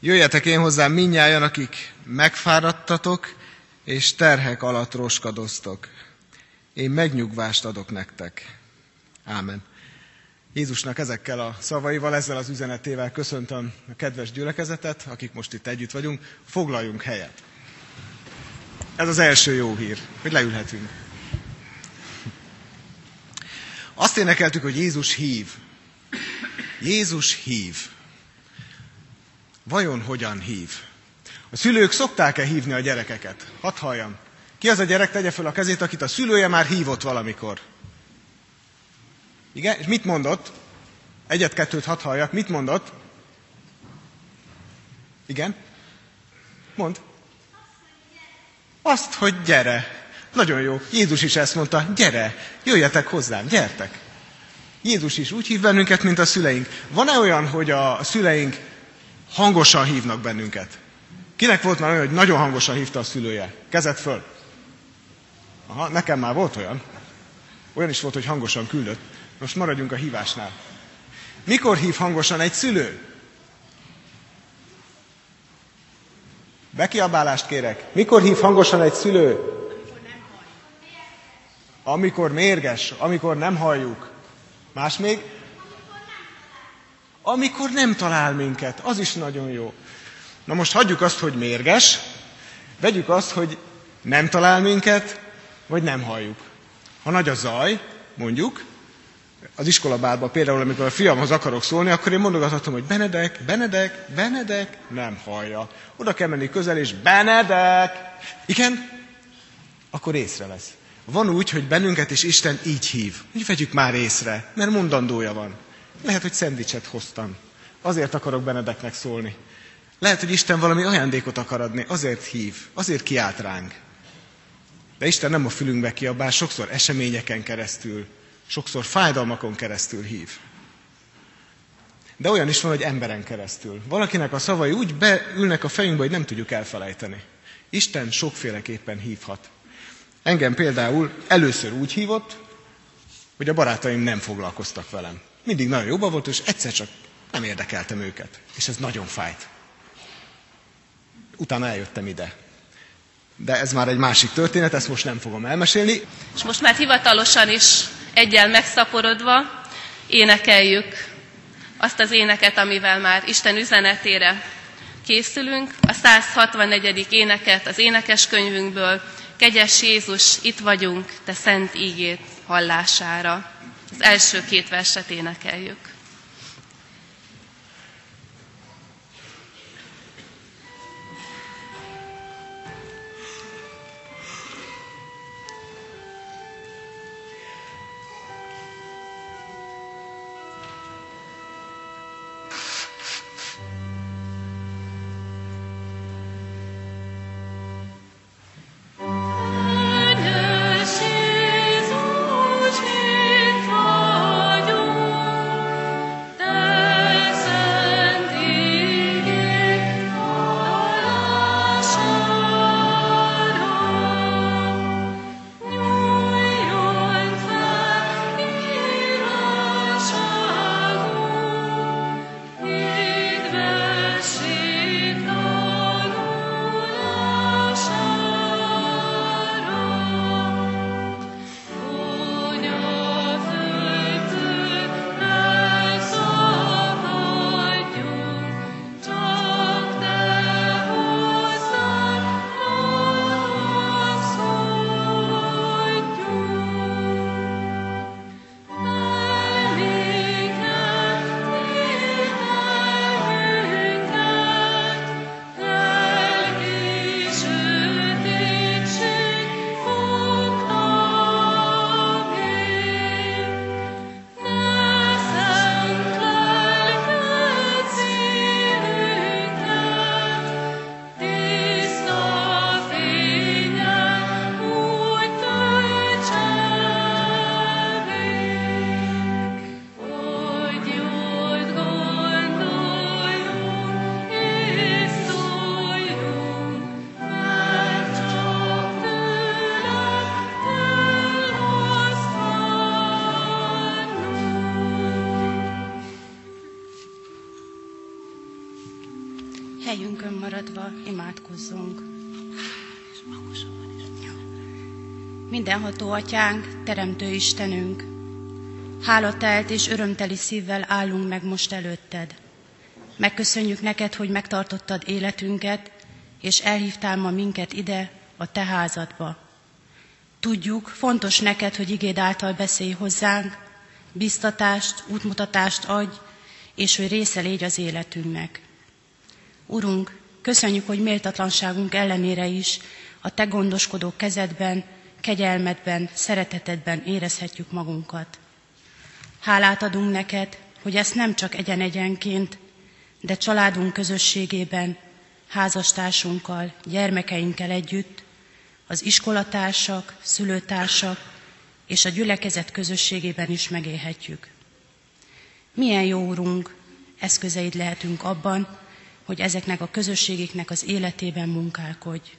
Jöjjetek én hozzám minnyájan, akik megfáradtatok, és terhek alatt roskadoztok. Én megnyugvást adok nektek. Ámen. Jézusnak ezekkel a szavaival, ezzel az üzenetével köszöntöm a kedves gyülekezetet, akik most itt együtt vagyunk. Foglaljunk helyet. Ez az első jó hír, hogy leülhetünk. Azt énekeltük, hogy Jézus hív. Jézus hív. Vajon hogyan hív? A szülők szokták-e hívni a gyerekeket? Hadd halljam. Ki az a gyerek, tegye fel a kezét, akit a szülője már hívott valamikor? Igen? És mit mondott? Egyet-kettőt hadd halljak. Mit mondott? Igen? Mond. Azt, hogy gyere. Nagyon jó. Jézus is ezt mondta, gyere, jöjjetek hozzám, gyertek. Jézus is úgy hív bennünket, mint a szüleink. Van-e olyan, hogy a szüleink hangosan hívnak bennünket? Kinek volt már olyan, hogy nagyon hangosan hívta a szülője? Kezet föl. Aha, nekem már volt olyan. Olyan is volt, hogy hangosan küldött. Most maradjunk a hívásnál. Mikor hív hangosan egy szülő? Bekiabálást kérek. Mikor hív hangosan egy szülő? Amikor mérges, amikor nem halljuk. Más még? Amikor nem talál minket. Az is nagyon jó. Na most hagyjuk azt, hogy mérges, vegyük azt, hogy nem talál minket, vagy nem halljuk. Ha nagy a zaj, mondjuk, az iskolabárban például, amikor a fiamhoz akarok szólni, akkor én mondogathatom, hogy Benedek, Benedek, Benedek, nem hallja. Oda kell menni közel, és Benedek, igen, akkor észrevesz. Van úgy, hogy bennünket is Isten így hív. Úgy vegyük már észre, mert mondandója van. Lehet, hogy szendvicset hoztam. Azért akarok Benedeknek szólni. Lehet, hogy Isten valami ajándékot akar adni, azért hív, azért kiált ránk. De Isten nem a fülünkbe kiabál, sokszor eseményeken keresztül, sokszor fájdalmakon keresztül hív. De olyan is van, hogy emberen keresztül. Valakinek a szavai úgy beülnek a fejünkbe, hogy nem tudjuk elfelejteni. Isten sokféleképpen hívhat. Engem például először úgy hívott, hogy a barátaim nem foglalkoztak velem. Mindig nagyon jobban volt, és egyszer csak nem érdekeltem őket. És ez nagyon fájt. Utána eljöttem ide. De ez már egy másik történet, ezt most nem fogom elmesélni. És most már hivatalosan is egyel megszaporodva énekeljük azt az éneket, amivel már Isten üzenetére készülünk. A 164. éneket az énekeskönyvünkből, Kegyes Jézus, itt vagyunk, te szent ígét hallására. Az első két verset énekeljük. Helyünkön maradva imádkozzunk. Mindenható atyánk, teremtő Istenünk, hálatelt és örömteli szívvel állunk meg most előtted. Megköszönjük neked, hogy megtartottad életünket, és elhívtál ma minket ide, a te házadba. Tudjuk, fontos neked, hogy igéd által beszélj hozzánk, biztatást, útmutatást adj, és hogy része légy az életünknek. Urunk, köszönjük, hogy méltatlanságunk ellenére is a Te gondoskodó kezedben, kegyelmedben, szeretetedben érezhetjük magunkat. Hálát adunk neked, hogy ezt nem csak egyen-egyenként, de családunk közösségében, házastársunkkal, gyermekeinkkel együtt, az iskolatársak, szülőtársak és a gyülekezet közösségében is megélhetjük. Milyen jó Urunk, eszközeid lehetünk abban, hogy ezeknek a közösségeknek az életében munkálkodj.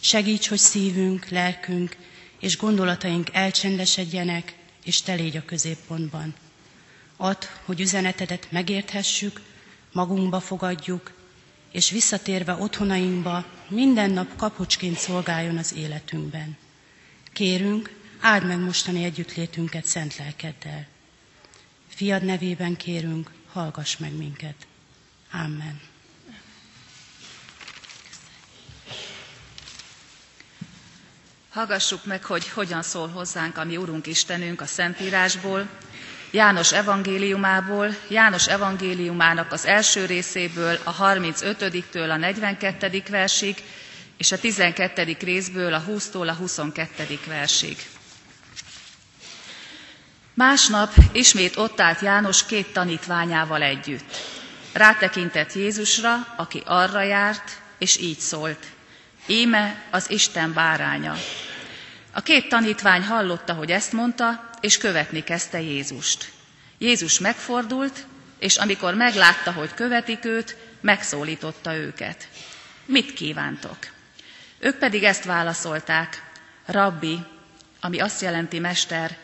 Segíts, hogy szívünk, lelkünk és gondolataink elcsendesedjenek, és te légy a középpontban. Add, hogy üzenetedet megérthessük, magunkba fogadjuk, és visszatérve otthonainkba minden nap kapocsként szolgáljon az életünkben. Kérünk, áld meg mostani együttlétünket szent lelkeddel. Fiad nevében kérünk, hallgass meg minket. Amen. Hallgassuk meg, hogy hogyan szól hozzánk a mi Urunk Istenünk a Szentírásból, János evangéliumából, János evangéliumának az első részéből, a 35-től a 42. versig, és a 12. részből a 20-tól a 22. versig. Másnap ismét ott állt János két tanítványával együtt. Rátekintett Jézusra, aki arra járt, és így szólt. Íme az Isten báránya. A két tanítvány hallotta, hogy ezt mondta, és követni kezdte Jézust. Jézus megfordult, és amikor meglátta, hogy követik őt, megszólította őket. Mit kívántok? Ők pedig ezt válaszolták, Rabbi, ami azt jelenti mester,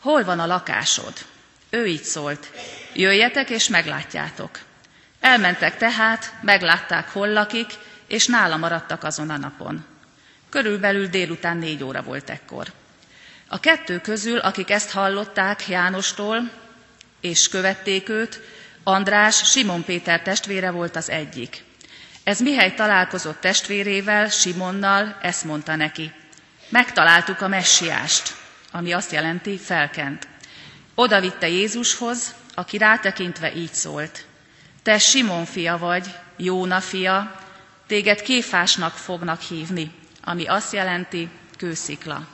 hol van a lakásod? Ő így szólt, jöjjetek és meglátjátok. Elmentek tehát, meglátták, hol lakik, és nála maradtak azon a napon. Körülbelül délután négy óra volt ekkor. A kettő közül, akik ezt hallották Jánostól, és követték őt, András, Simon Péter testvére volt az egyik. Ez mihely találkozott testvérével, Simonnal, ezt mondta neki. Megtaláltuk a messiást, ami azt jelenti felkent. Oda vitte Jézushoz, aki rátekintve így szólt. Te Simon fia vagy, Jóna fia, téged kéfásnak fognak hívni, ami azt jelenti kőszikla.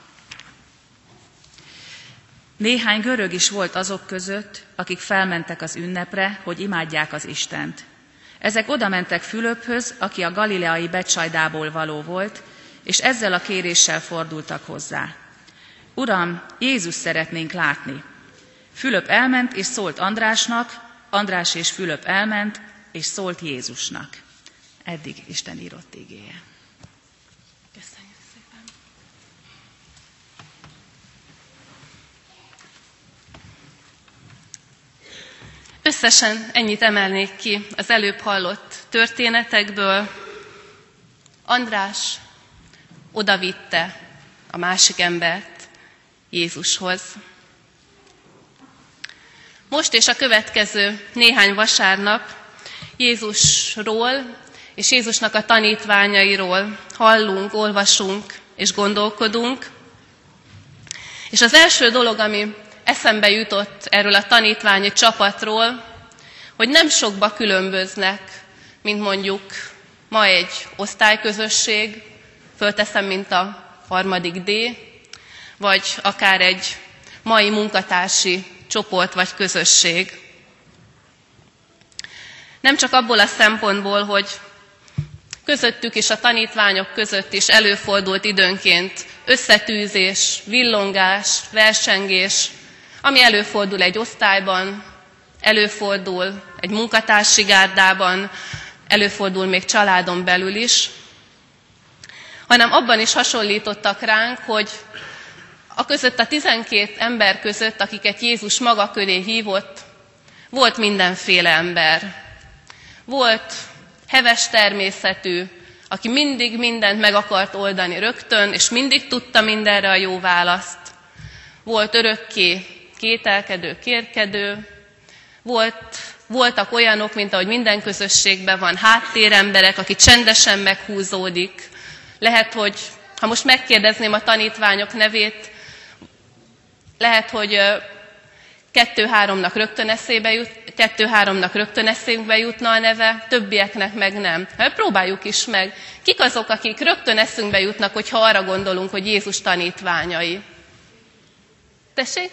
Néhány görög is volt azok között, akik felmentek az ünnepre, hogy imádják az Istent. Ezek oda mentek Fülöphöz, aki a galileai Becsajdából való volt, és ezzel a kéréssel fordultak hozzá. Uram, Jézus szeretnénk látni. Fülöp elment és szólt Andrásnak, András és Fülöp elment és szólt Jézusnak. Eddig Isten írott igéje. Összesen ennyit emelnék ki az előbb hallott történetekből. András odavitte a másik embert Jézushoz. Most és a következő néhány vasárnap Jézusról és Jézusnak a tanítványairól hallunk, olvasunk és gondolkodunk. És az első dolog, ami eszembe jutott erről a tanítványi csapatról, hogy nem sokba különböznek, mint mondjuk ma egy osztályközösség, fölteszem, mint a harmadik D, vagy akár egy mai munkatársi csoport vagy közösség. Nem csak abból a szempontból, hogy közöttük és a tanítványok között is előfordult időnként összetűzés, villongás, versengés, ami előfordul egy osztályban, előfordul egy munkatársi gárdában, előfordul még családon belül is, hanem abban is hasonlítottak ránk, hogy a között a tizenkét ember között, akiket Jézus maga köré hívott, volt mindenféle ember. Volt heves természetű, aki mindig mindent meg akart oldani rögtön, és mindig tudta mindenre a jó választ. Volt örökké kételkedő, kérkedő, volt, voltak olyanok, mint ahogy minden közösségben van, háttéremberek, aki csendesen meghúzódik. Lehet, hogy ha most megkérdezném a tanítványok nevét, lehet, hogy kettő-háromnak rögtön eszébe jut, kettő-háromnak rögtön eszébe jutna a neve, többieknek meg nem. Hát próbáljuk is meg. Kik azok, akik rögtön eszünkbe jutnak, hogyha arra gondolunk, hogy Jézus tanítványai? Tessék?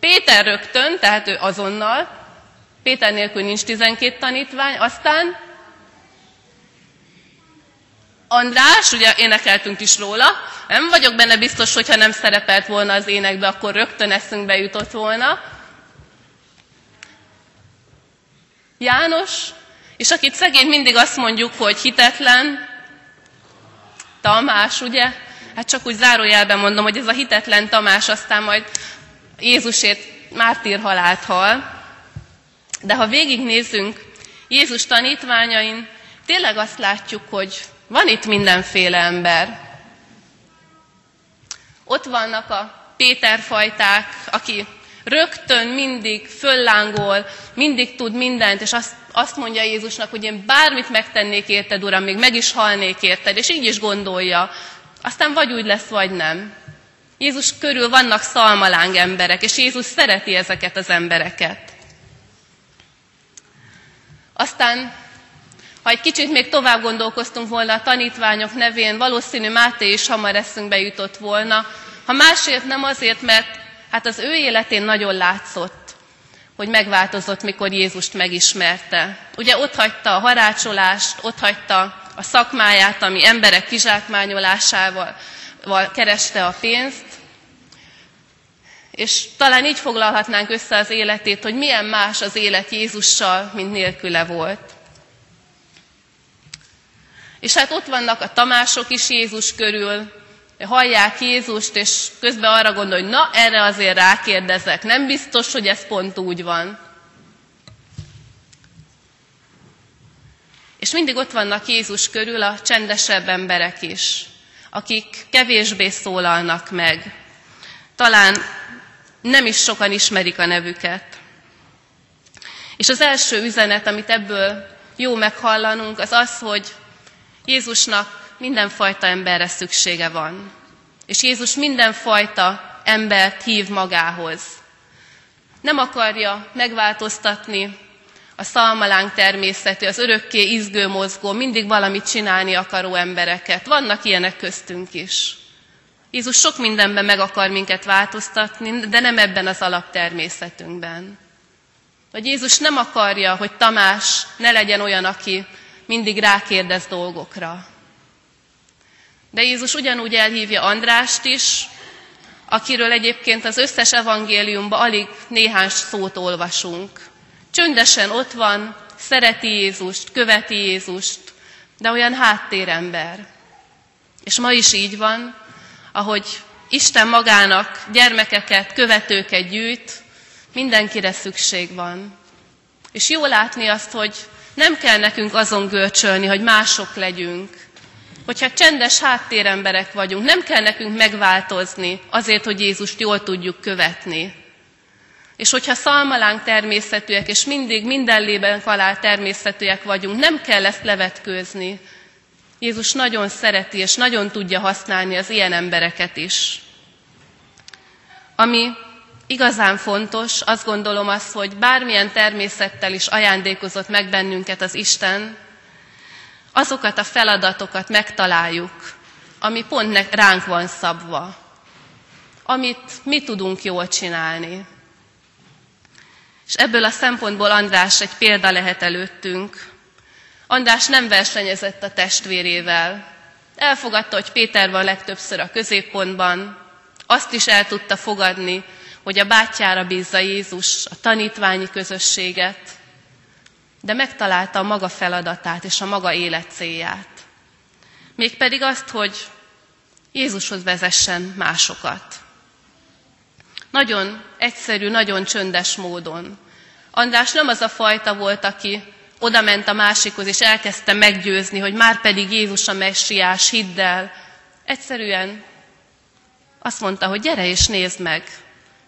Péter rögtön, tehát ő azonnal. Péter nélkül nincs 12 tanítvány. Aztán András, ugye énekeltünk is róla, nem vagyok benne biztos, hogyha nem szerepelt volna az énekbe, akkor rögtön eszünkbe jutott volna. János, és akit szegény mindig azt mondjuk, hogy hitetlen, Tamás, ugye? Hát csak úgy zárójelben mondom, hogy ez a hitetlen Tamás aztán majd Jézusért mártír halált hal. De ha végignézzünk Jézus tanítványain, tényleg azt látjuk, hogy van itt mindenféle ember. Ott vannak a Péter fajták, aki rögtön mindig föllángol, mindig tud mindent, és azt, azt mondja Jézusnak, hogy én bármit megtennék érted, Uram, még meg is halnék érted, és így is gondolja. Aztán vagy úgy lesz, vagy nem. Jézus körül vannak szalmaláng emberek, és Jézus szereti ezeket az embereket. Aztán ha egy kicsit még tovább gondolkoztunk volna a tanítványok nevén, valószínű Máté is hamar eszünkbe jutott volna. Ha másért nem azért, mert hát az ő életén nagyon látszott, hogy megváltozott, mikor Jézust megismerte. Ugye ott hagyta a harácsolást, ott hagyta a szakmáját, ami emberek kizsákmányolásával kereste a pénzt, és talán így foglalhatnánk össze az életét, hogy milyen más az élet Jézussal, mint nélküle volt. És hát ott vannak a Tamások is Jézus körül, hallják Jézust, és közben arra gondol, hogy na, erre azért rákérdezek, nem biztos, hogy ez pont úgy van. És mindig ott vannak Jézus körül a csendesebb emberek is, akik kevésbé szólalnak meg. Talán nem is sokan ismerik a nevüket. És az első üzenet, amit ebből jó meghallanunk, az az, hogy Jézusnak mindenfajta emberre szüksége van. És Jézus mindenfajta embert hív magához. Nem akarja megváltoztatni a szalmalánk természetű, az örökké izgő mozgó, mindig valamit csinálni akaró embereket. Vannak ilyenek köztünk is. Jézus sok mindenben meg akar minket változtatni, de nem ebben az alaptermészetünkben. Vagy Jézus nem akarja, hogy Tamás ne legyen olyan, aki mindig rákérdez dolgokra. De Jézus ugyanúgy elhívja Andrást is, akiről egyébként az összes evangéliumban alig néhány szót olvasunk. Csöndesen ott van, szereti Jézust, követi Jézust, de olyan háttérember. És ma is így van, ahogy Isten magának gyermekeket, követőket gyűjt, mindenkire szükség van. És jó látni azt, hogy nem kell nekünk azon görcsölni, hogy mások legyünk. Hogyha csendes háttéremberek vagyunk, nem kell nekünk megváltozni azért, hogy Jézust jól tudjuk követni. És hogyha szalmalánk természetűek, és mindig minden lében halál természetűek vagyunk, nem kell ezt levetkőzni. Jézus nagyon szereti, és nagyon tudja használni az ilyen embereket is. Ami igazán fontos, azt gondolom az, hogy bármilyen természettel is ajándékozott meg bennünket az Isten, azokat a feladatokat megtaláljuk, ami pont ránk van szabva, amit mi tudunk jól csinálni. És ebből a szempontból András egy példa lehet előttünk. András nem versenyezett a testvérével. Elfogadta, hogy Péter van legtöbbször a középpontban, azt is el tudta fogadni, hogy a bátyjára bízza Jézus a tanítványi közösséget, de megtalálta a maga feladatát és a maga élet célját. Mégpedig azt, hogy Jézushoz vezessen másokat. Nagyon egyszerű, nagyon csöndes módon. András nem az a fajta volt, aki oda ment a másikhoz, és elkezdte meggyőzni, hogy már pedig Jézus a messiás, hidd el. Egyszerűen azt mondta, hogy gyere és nézd meg,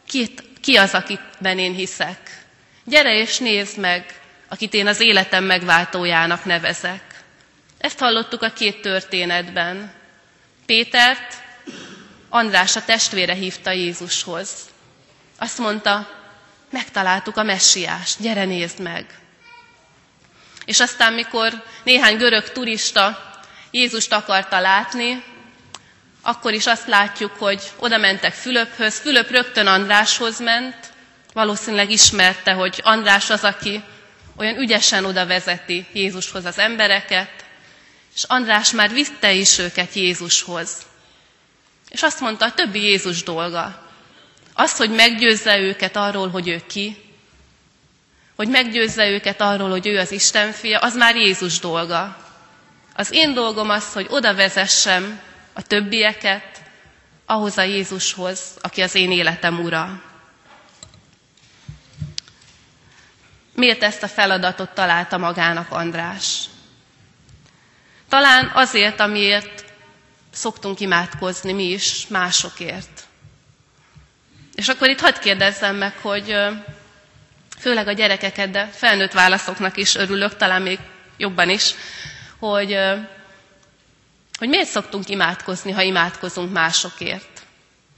ki, ki az, akiben én hiszek. Gyere és nézd meg, akit én az életem megváltójának nevezek. Ezt hallottuk a két történetben. Pétert András a testvére hívta Jézushoz. Azt mondta, megtaláltuk a messiást, gyere nézd meg. És aztán, mikor néhány görög turista Jézust akarta látni, akkor is azt látjuk, hogy oda mentek Fülöphöz, Fülöp rögtön Andráshoz ment, valószínűleg ismerte, hogy András az, aki olyan ügyesen oda vezeti Jézushoz az embereket, és András már vitte is őket Jézushoz. És azt mondta, a többi Jézus dolga. Az, hogy meggyőzze őket arról, hogy ő ki, hogy meggyőzze őket arról, hogy ő az Isten fia, az már Jézus dolga. Az én dolgom az, hogy oda vezessem a többieket ahhoz a Jézushoz, aki az én életem ura. Miért ezt a feladatot találta magának András? Talán azért, amiért szoktunk imádkozni mi is másokért. És akkor itt hadd kérdezzem meg, hogy főleg a gyerekeket, de felnőtt válaszoknak is örülök, talán még jobban is, hogy, hogy miért szoktunk imádkozni, ha imádkozunk másokért.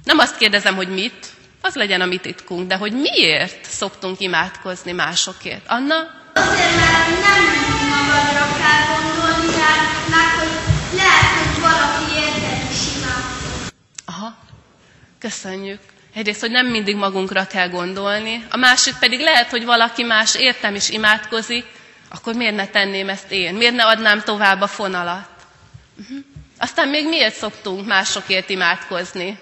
Nem azt kérdezem, hogy mit, az legyen a mi titkunk, de hogy miért szoktunk imádkozni másokért. Anna? Azért, mert nem magadra kell gondolni, meg hogy lehet, hogy valaki érted is imádkozni. Aha, köszönjük. Egyrészt, hogy nem mindig magunkra kell gondolni, a másik pedig lehet, hogy valaki más értem is imádkozik, akkor miért ne tenném ezt én? Miért ne adnám tovább a fonalat? Uh-huh. Aztán még miért szoktunk másokért imádkozni?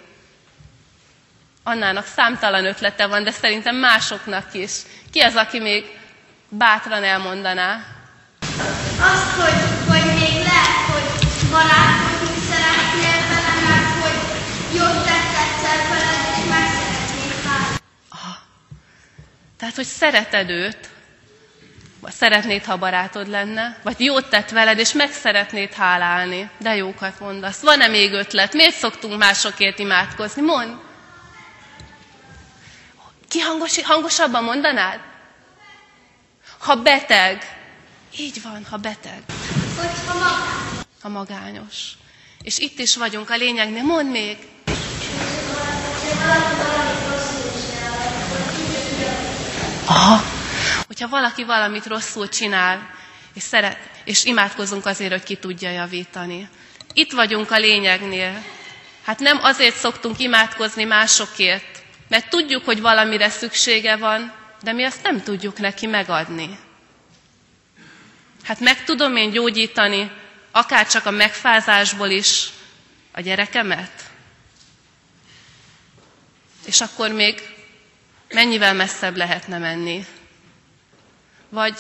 Annának számtalan ötlete van, de szerintem másoknak is. Ki az, aki még bátran elmondaná? Azt, hogy, hogy még lehet, hogy barátkozni Tehát, hogy szereted őt, vagy szeretnéd, ha barátod lenne, vagy jót tett veled, és meg szeretnéd hálálni. De jókat mondasz. Van-e még ötlet? Miért szoktunk másokért imádkozni? Mondd! Ki hangos, hangosabban mondanád? Ha beteg. Így van, ha beteg. Hogyha magányos. Ha magányos. És itt is vagyunk a lényegnél. Mondd még. Aha. Hogyha valaki valamit rosszul csinál, és, szeret, és imádkozunk azért, hogy ki tudja javítani. Itt vagyunk a lényegnél. Hát nem azért szoktunk imádkozni másokért, mert tudjuk, hogy valamire szüksége van, de mi azt nem tudjuk neki megadni. Hát meg tudom én gyógyítani, akár csak a megfázásból is a gyerekemet? És akkor még mennyivel messzebb lehetne menni? Vagy,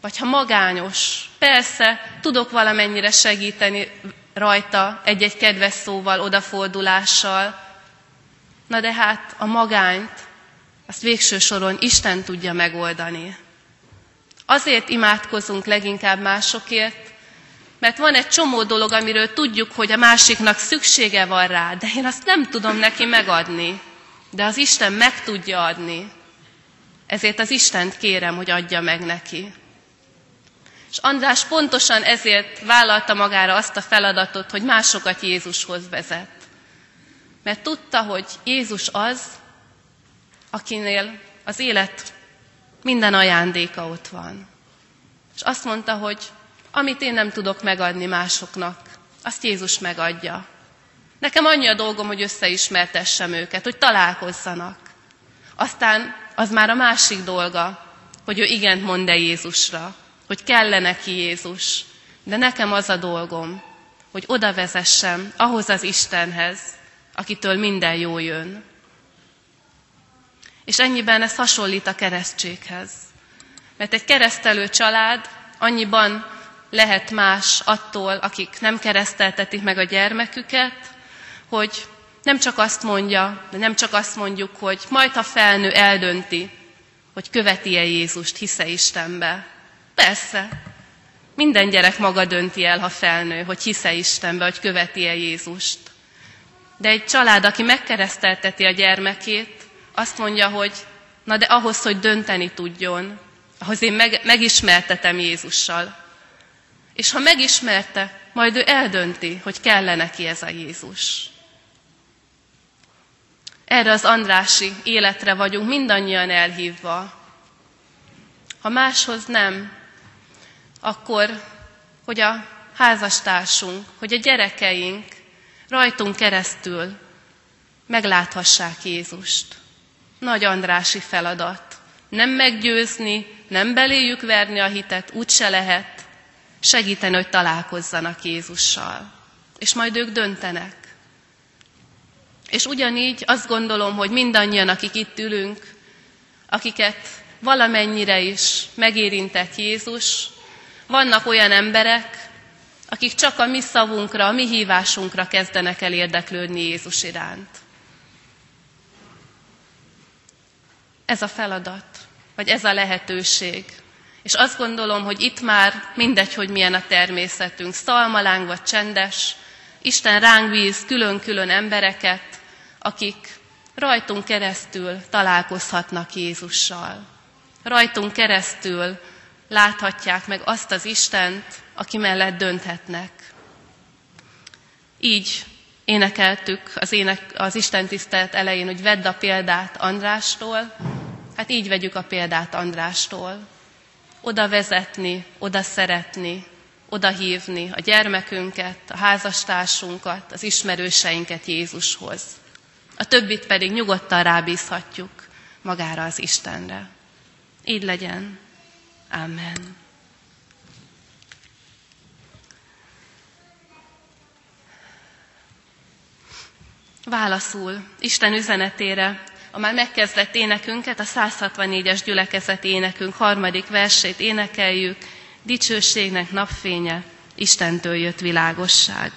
vagy ha magányos, persze, tudok valamennyire segíteni rajta egy-egy kedves szóval, odafordulással, na de hát a magányt, azt végső soron Isten tudja megoldani. Azért imádkozunk leginkább másokért, mert van egy csomó dolog, amiről tudjuk, hogy a másiknak szüksége van rá, de én azt nem tudom neki megadni. De az Isten meg tudja adni. Ezért az Istent kérem, hogy adja meg neki. És András pontosan ezért vállalta magára azt a feladatot, hogy másokat Jézushoz vezet. Mert tudta, hogy Jézus az, akinél az élet minden ajándéka ott van. És azt mondta, hogy amit én nem tudok megadni másoknak, azt Jézus megadja. Nekem annyi a dolgom, hogy összeismertessem őket, hogy találkozzanak. Aztán az már a másik dolga, hogy ő igent mond-e Jézusra, hogy kellene neki Jézus. De nekem az a dolgom, hogy oda vezessem ahhoz az Istenhez, akitől minden jó jön. És ennyiben ez hasonlít a keresztséghez. Mert egy keresztelő család annyiban lehet más attól, akik nem kereszteltetik meg a gyermeküket, hogy nem csak azt mondja, de nem csak azt mondjuk, hogy majd ha felnő eldönti, hogy követi-e Jézust, hisze Istenbe. Persze, minden gyerek maga dönti el, ha felnő, hogy hisze Istenbe, hogy követi-e Jézust. De egy család, aki megkeresztelteti a gyermekét, azt mondja, hogy na de ahhoz, hogy dönteni tudjon, ahhoz én meg, megismertetem Jézussal. És ha megismerte, majd ő eldönti, hogy kell neki ez a Jézus. Erre az Andrási életre vagyunk mindannyian elhívva. Ha máshoz nem, akkor, hogy a házastársunk, hogy a gyerekeink rajtunk keresztül megláthassák Jézust. Nagy Andrási feladat. Nem meggyőzni, nem beléjük verni a hitet, úgyse lehet. Segíteni, hogy találkozzanak Jézussal. És majd ők döntenek. És ugyanígy azt gondolom, hogy mindannyian, akik itt ülünk, akiket valamennyire is megérintett Jézus, vannak olyan emberek, akik csak a mi szavunkra, a mi hívásunkra kezdenek el érdeklődni Jézus iránt. Ez a feladat, vagy ez a lehetőség. És azt gondolom, hogy itt már mindegy, hogy milyen a természetünk, szalmaláng vagy csendes, Isten ránk bíz külön-külön embereket, akik rajtunk keresztül találkozhatnak Jézussal. Rajtunk keresztül láthatják meg azt az Istent, aki mellett dönthetnek. Így énekeltük az, ének, az Isten tisztelet elején, hogy vedd a példát Andrástól, hát így vegyük a példát Andrástól. Oda vezetni, oda szeretni, oda hívni a gyermekünket, a házastársunkat, az ismerőseinket Jézushoz. A többit pedig nyugodtan rábízhatjuk magára az Istenre. Így legyen. Amen. Válaszul Isten üzenetére a már megkezdett énekünket, a 164-es gyülekezeti énekünk harmadik versét énekeljük, dicsőségnek napfénye, Istentől jött világosság.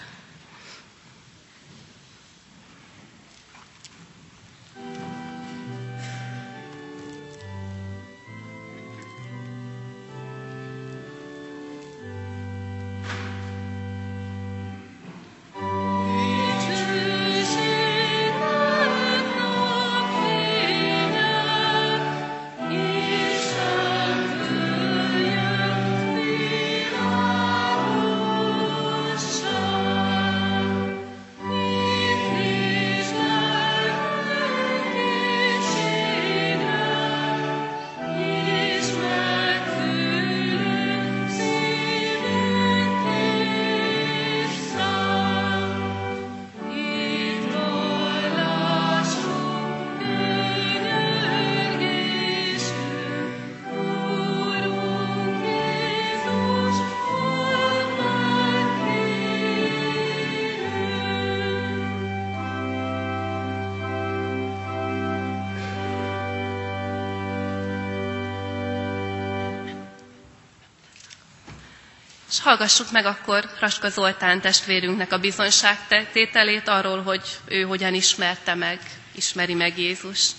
És hallgassuk meg akkor Raska Zoltán testvérünknek a bizonyságtételét arról, hogy ő hogyan ismerte meg, ismeri meg Jézust.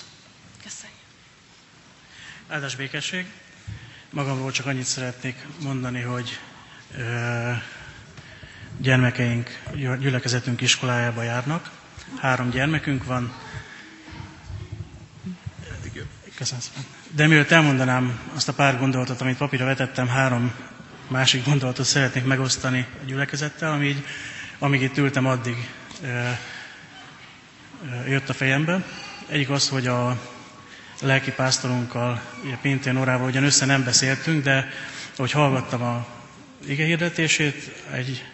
Köszönjük. Áldás békesség. Magamról csak annyit szeretnék mondani, hogy ö, gyermekeink gyülekezetünk iskolájába járnak. Három gyermekünk van. Köszönöm szépen. De mielőtt elmondanám azt a pár gondolatot, amit papírra vetettem, három másik gondolatot szeretnék megosztani a gyülekezettel, ami így, amíg itt ültem, addig e, e, jött a fejembe. Egyik az, hogy a lelki pásztorunkkal, ugye Pintén órával ugyan össze nem beszéltünk, de ahogy hallgattam a ige hirdetését, egy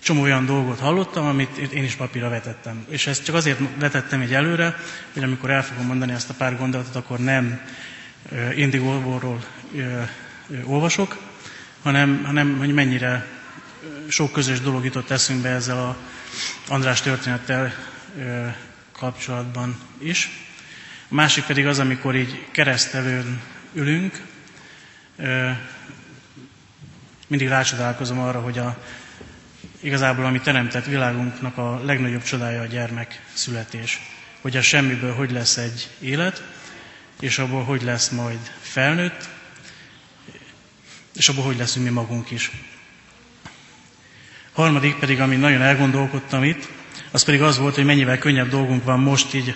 csomó olyan dolgot hallottam, amit én is papírra vetettem. És ezt csak azért vetettem egy előre, hogy amikor el fogom mondani ezt a pár gondolatot, akkor nem Indigóból olvasok, hanem, hanem hogy mennyire sok közös dolog jutott eszünkbe ezzel a András történettel kapcsolatban is. A másik pedig az, amikor így keresztelőn ülünk, mindig rácsodálkozom arra, hogy a, igazából ami teremtett világunknak a legnagyobb csodája a gyermek születés. Hogy a semmiből hogy lesz egy élet, és abból hogy lesz majd felnőtt, és abban hogy leszünk mi magunk is. Harmadik pedig, ami nagyon elgondolkodtam itt, az pedig az volt, hogy mennyivel könnyebb dolgunk van most így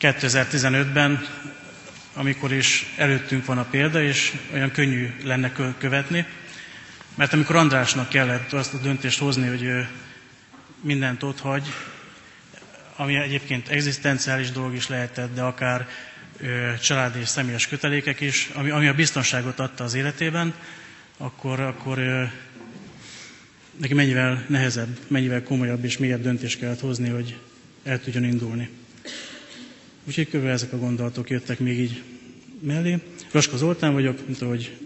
2015-ben, amikor is előttünk van a példa, és olyan könnyű lenne követni. Mert amikor Andrásnak kellett azt a döntést hozni, hogy mindent ott hagy, ami egyébként egzisztenciális dolog is lehetett, de akár családi és személyes kötelékek is, ami, ami a biztonságot adta az életében, akkor, akkor neki mennyivel nehezebb, mennyivel komolyabb és mélyebb döntést kellett hozni, hogy el tudjon indulni. Úgyhogy körülbelül ezek a gondolatok jöttek még így mellé. Raska Zoltán vagyok, mint ahogy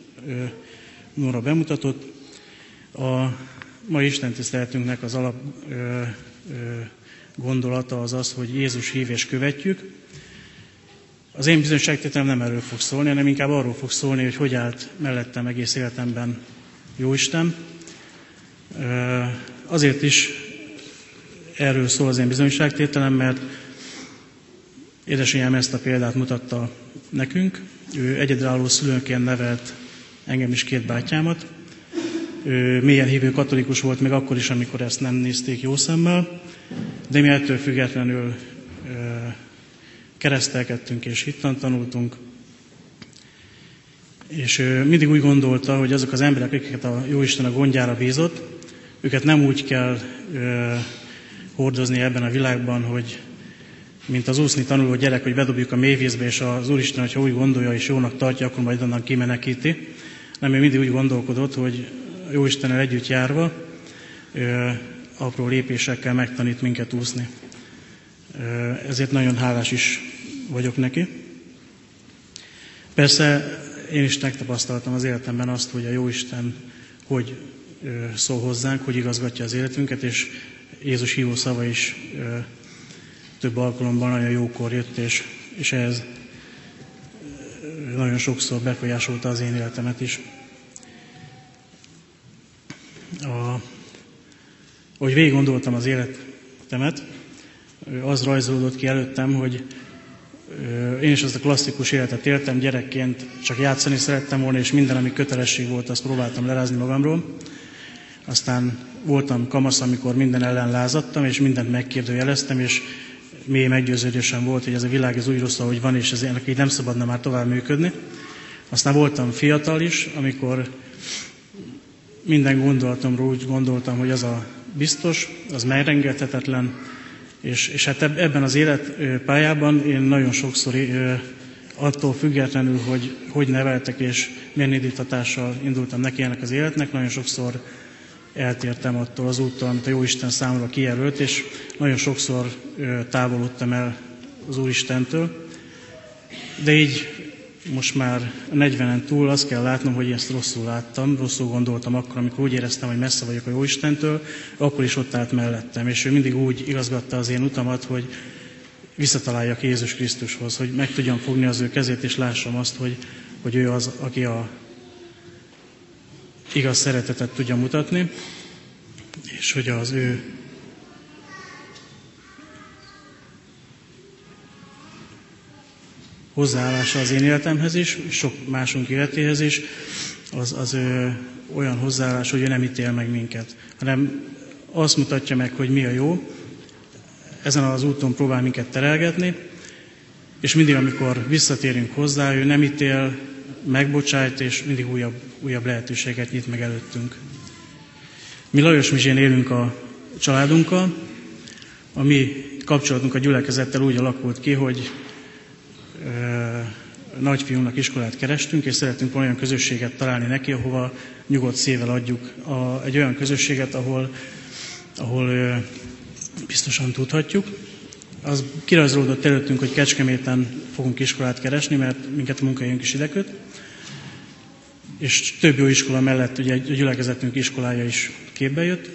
Nóra bemutatott. A mai Isten tiszteletünknek az alap gondolata az az, hogy Jézus hív és követjük. Az én bizonyságtételem nem erről fog szólni, hanem inkább arról fog szólni, hogy hogy állt mellettem egész életemben Jóisten. Azért is erről szól az én bizonyságtételem, mert édesanyám ezt a példát mutatta nekünk. Ő egyedülálló szülőnként nevelt engem is két bátyámat. Ő mélyen hívő katolikus volt még akkor is, amikor ezt nem nézték jó szemmel, de mi ettől függetlenül keresztelkedtünk és hittan tanultunk. És mindig úgy gondolta, hogy azok az emberek, akiket a Jóisten a gondjára bízott, őket nem úgy kell ö, hordozni ebben a világban, hogy mint az úszni tanuló gyerek, hogy bedobjuk a mélyvízbe, és az Úristen, hogyha úgy gondolja és jónak tartja, akkor majd onnan kimenekíti. Nem, ő mindig úgy gondolkodott, hogy jó Istennel együtt járva, ö, apró lépésekkel megtanít minket úszni. Ö, ezért nagyon hálás is vagyok neki. Persze én is megtapasztaltam az életemben azt, hogy a Jóisten hogy szól hozzánk, hogy igazgatja az életünket, és Jézus hívó szava is több alkalommal nagyon jókor jött, és, és ez nagyon sokszor befolyásolta az én életemet is. A, hogy végig gondoltam az életemet, az rajzolódott ki előttem, hogy én is azt a klasszikus életet éltem, gyerekként csak játszani szerettem volna, és minden, ami kötelesség volt, azt próbáltam lerázni magamról. Aztán voltam kamasz, amikor minden ellen lázadtam, és mindent megkérdőjeleztem, és mély meggyőződésem volt, hogy ez a világ ez úgy rossz, ahogy van, és ez ennek így nem szabadna már tovább működni. Aztán voltam fiatal is, amikor minden gondolatomról úgy gondoltam, hogy az a biztos, az megrengethetetlen, és, és hát ebben az életpályában én nagyon sokszor attól függetlenül, hogy hogy neveltek és milyen indítatással indultam neki ennek az életnek, nagyon sokszor eltértem attól az úttól, amit a Jóisten számomra kijelölt, és nagyon sokszor távolodtam el az Úristentől. De így most már a 40-en túl azt kell látnom, hogy ezt rosszul láttam, rosszul gondoltam akkor, amikor úgy éreztem, hogy messze vagyok a Jóistentől, akkor is ott állt mellettem, és ő mindig úgy igazgatta az én utamat, hogy visszataláljak Jézus Krisztushoz, hogy meg tudjam fogni az ő kezét, és lássam azt, hogy, hogy ő az, aki a igaz szeretetet tudja mutatni, és hogy az ő hozzáállása az én életemhez is, sok másunk életéhez is, az, az ő olyan hozzáállás, hogy ő nem ítél meg minket, hanem azt mutatja meg, hogy mi a jó, ezen az úton próbál minket terelgetni, és mindig, amikor visszatérünk hozzá, ő nem ítél, megbocsájt, és mindig újabb, újabb lehetőséget nyit meg előttünk. Mi Lajos Mizsén élünk a családunkkal, a mi kapcsolatunk a gyülekezettel úgy alakult ki, hogy nagyfiúnak iskolát kerestünk, és szeretünk olyan közösséget találni neki, ahova nyugodt szével adjuk. A, egy olyan közösséget, ahol, ahol ö, biztosan tudhatjuk. Az kirajzolódott előttünk, hogy Kecskeméten fogunk iskolát keresni, mert minket a munkahelyünk is ideköt. És több jó iskola mellett ugye a gyülekezetünk iskolája is képbe jött.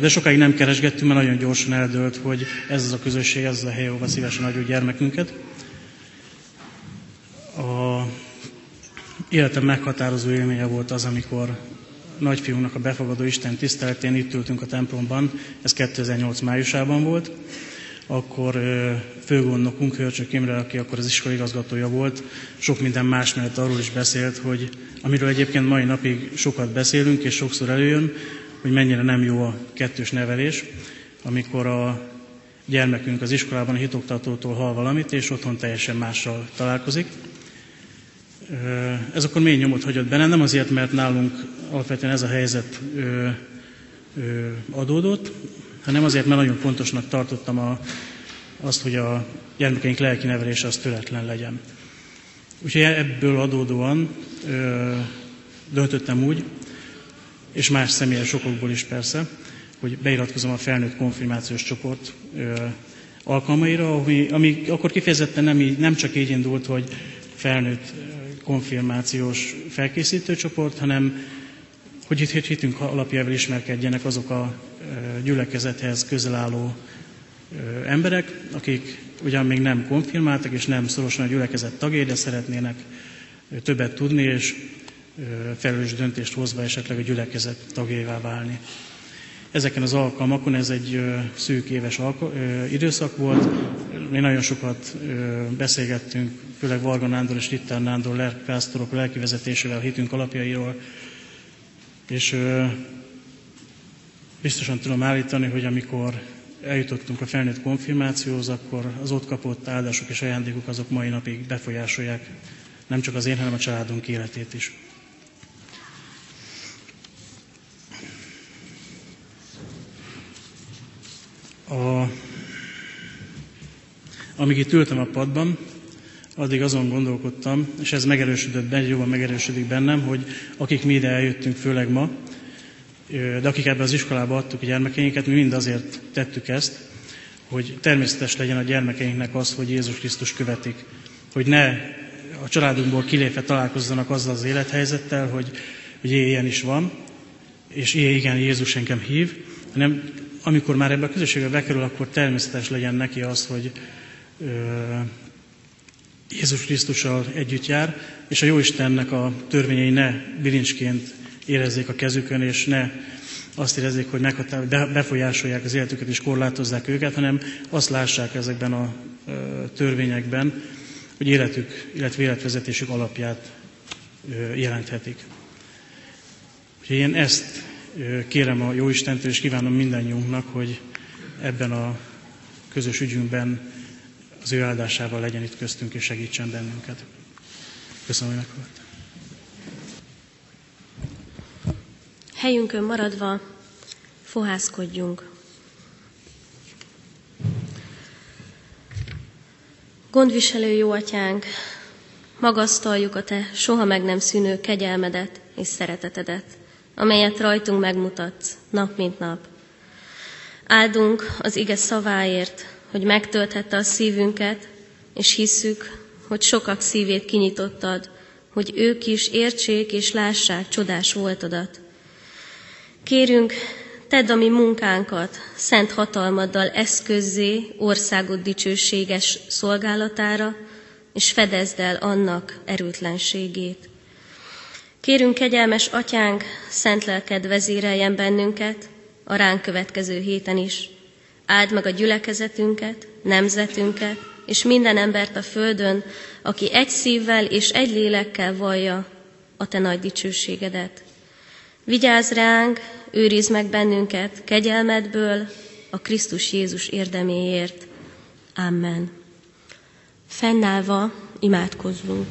De sokáig nem keresgettünk, mert nagyon gyorsan eldőlt, hogy ez az a közösség, ez az a hely, ahova szívesen adjuk gyermekünket. A életem meghatározó élménye volt az, amikor nagyfiúnak a befogadó Isten tiszteletén itt ültünk a templomban, ez 2008 májusában volt. akkor főgondnokunk Hörcsök Imre, aki akkor az iskola igazgatója volt, sok minden más mellett arról is beszélt, hogy amiről egyébként mai napig sokat beszélünk, és sokszor előjön, hogy mennyire nem jó a kettős nevelés, amikor a gyermekünk az iskolában a hitoktatótól hall valamit, és otthon teljesen mással találkozik. Ez akkor mély nyomot hagyott benne, nem azért, mert nálunk alapvetően ez a helyzet adódott, hanem azért, mert nagyon fontosnak tartottam a, azt, hogy a gyermekeink lelki nevelése az töretlen legyen. Úgyhogy ebből adódóan ö, döntöttem úgy, és más személyes okokból is persze, hogy beiratkozom a felnőtt konfirmációs csoport ö, alkalmaira, ami, ami akkor kifejezetten nem, így, nem csak így indult, hogy felnőtt konfirmációs felkészítő csoport, hanem hogy itt hitünk alapjával ismerkedjenek azok a gyülekezethez közel álló emberek, akik ugyan még nem konfirmáltak és nem szorosan a gyülekezet tagjai, de szeretnének többet tudni, és felelős döntést hozva esetleg a gyülekezet tagjává válni. Ezeken az alkalmakon ez egy szűk éves időszak volt. Mi nagyon sokat beszélgettünk, főleg Varga Nándor és Ritter Nándor lelkpásztorok lelki vezetésével a hitünk alapjairól, és biztosan tudom állítani, hogy amikor eljutottunk a felnőtt konfirmációhoz, akkor az ott kapott áldások és ajándékok azok mai napig befolyásolják nem csak az én, hanem a családunk életét is. A, amíg itt ültem a padban, addig azon gondolkodtam, és ez megerősödött, benne, jobban megerősödik bennem, hogy akik mi ide eljöttünk, főleg ma, de akik ebbe az iskolába adtuk a gyermekeinket, mi mind azért tettük ezt, hogy természetes legyen a gyermekeinknek az, hogy Jézus Krisztus követik. Hogy ne a családunkból kilépve találkozzanak azzal az élethelyzettel, hogy, hogy ilyen is van, és ilyen igen, Jézus engem hív, hanem amikor már ebbe a közösségbe bekerül, akkor természetes legyen neki az, hogy ö, Jézus Krisztussal együtt jár, és a Jóistennek a törvényei ne bilincsként érezzék a kezükön, és ne azt érezzék, hogy befolyásolják az életüket és korlátozzák őket, hanem azt lássák ezekben a törvényekben, hogy életük, illetve életvezetésük alapját jelenthetik. Úgyhogy én ezt kérem a Jóistentől, és kívánom mindannyiunknak, hogy ebben a közös ügyünkben az ő áldásával legyen itt köztünk, és segítsen bennünket. Köszönöm, hogy meghallgattam. Helyünkön maradva fohászkodjunk. Gondviselő jó atyánk, magasztaljuk a te soha meg nem szűnő kegyelmedet és szeretetedet, amelyet rajtunk megmutatsz nap mint nap. Áldunk az ige szaváért, hogy megtölthette a szívünket, és hisszük, hogy sokak szívét kinyitottad, hogy ők is értsék és lássák csodás voltodat. Kérünk, tedd a mi munkánkat szent hatalmaddal eszközzé országod dicsőséges szolgálatára, és fedezd el annak erőtlenségét. Kérünk, kegyelmes atyánk, szent lelked vezéreljen bennünket a ránk következő héten is. Áld meg a gyülekezetünket, nemzetünket, és minden embert a földön, aki egy szívvel és egy lélekkel vallja a te nagy dicsőségedet. Vigyázz ránk, őrizd meg bennünket kegyelmedből, a Krisztus Jézus érdeméért. Amen. Fennállva imádkozzunk.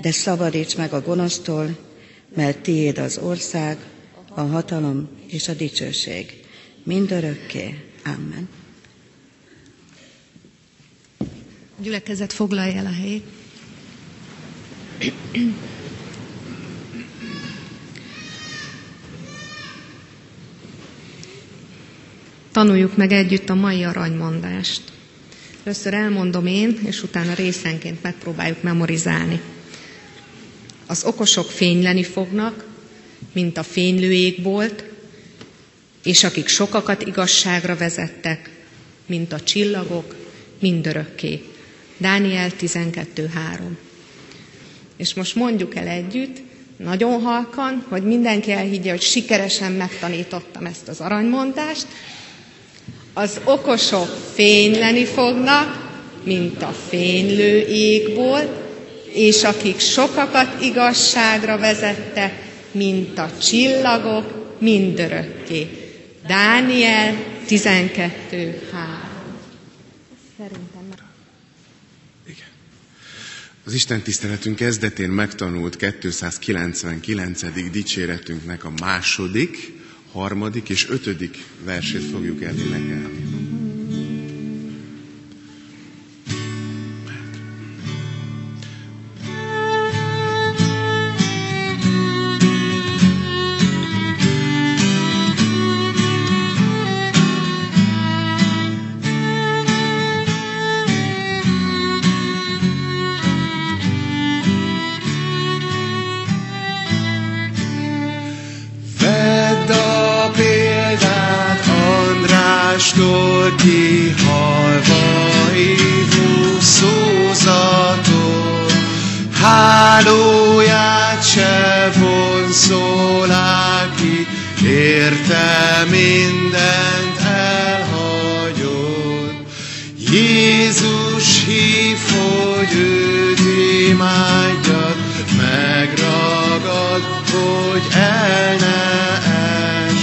de szabadíts meg a gonosztól, mert tiéd az ország, a hatalom és a dicsőség. Mindörökké. Amen. Gyülekezet foglalja el a helyét. Tanuljuk meg együtt a mai aranymondást. Először elmondom én, és utána részenként megpróbáljuk memorizálni. Az okosok fényleni fognak, mint a fénylő égbolt, és akik sokakat igazságra vezettek, mint a csillagok, mindörökké. Dániel 12.3. És most mondjuk el együtt, nagyon halkan, hogy mindenki elhiggye, hogy sikeresen megtanítottam ezt az aranymondást. Az okosok fényleni fognak, mint a fénylő égból, és akik sokakat igazságra vezettek, mint a csillagok, mindörökké. Dániel 12.3. Az Isten tiszteletünk kezdetén megtanult 299. dicséretünknek a második, harmadik és ötödik versét fogjuk elénekelni. Hálóját se vonszolál ki, érte mindent elhagyott. Jézus hív, hogy őt imádjad, megragad, hogy el ne es,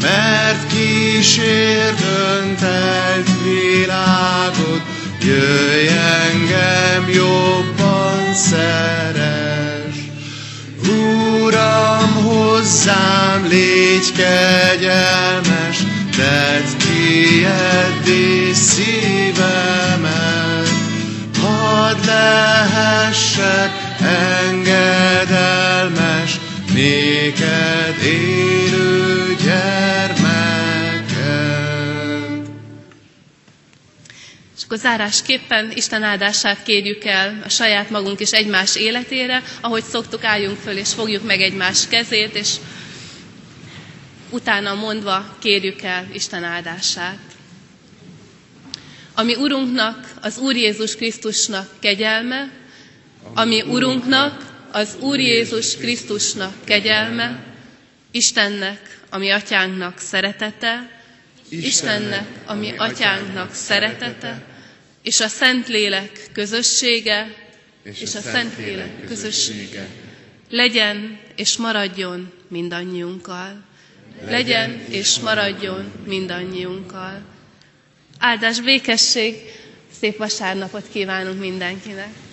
mert kísért öntelt világot, jöjj engem jobban szeres. Hozzám légy kegyelmes, tedd kieddé szívemet, hadd lehessek engedelmes, néked élő akkor zárásképpen Isten áldását kérjük el a saját magunk és egymás életére, ahogy szoktuk, álljunk föl és fogjuk meg egymás kezét, és utána mondva kérjük el Isten áldását. Ami Urunknak, az Úr Jézus Krisztusnak kegyelme, ami Urunknak, az Úr Jézus Krisztusnak kegyelme, Istennek, ami atyánknak szeretete, Istennek, ami atyánknak szeretete, és a Szentlélek közössége, és a Szentlélek közössége legyen és maradjon mindannyiunkkal. Legyen és maradjon mindannyiunkkal. Áldás, békesség, szép vasárnapot kívánunk mindenkinek!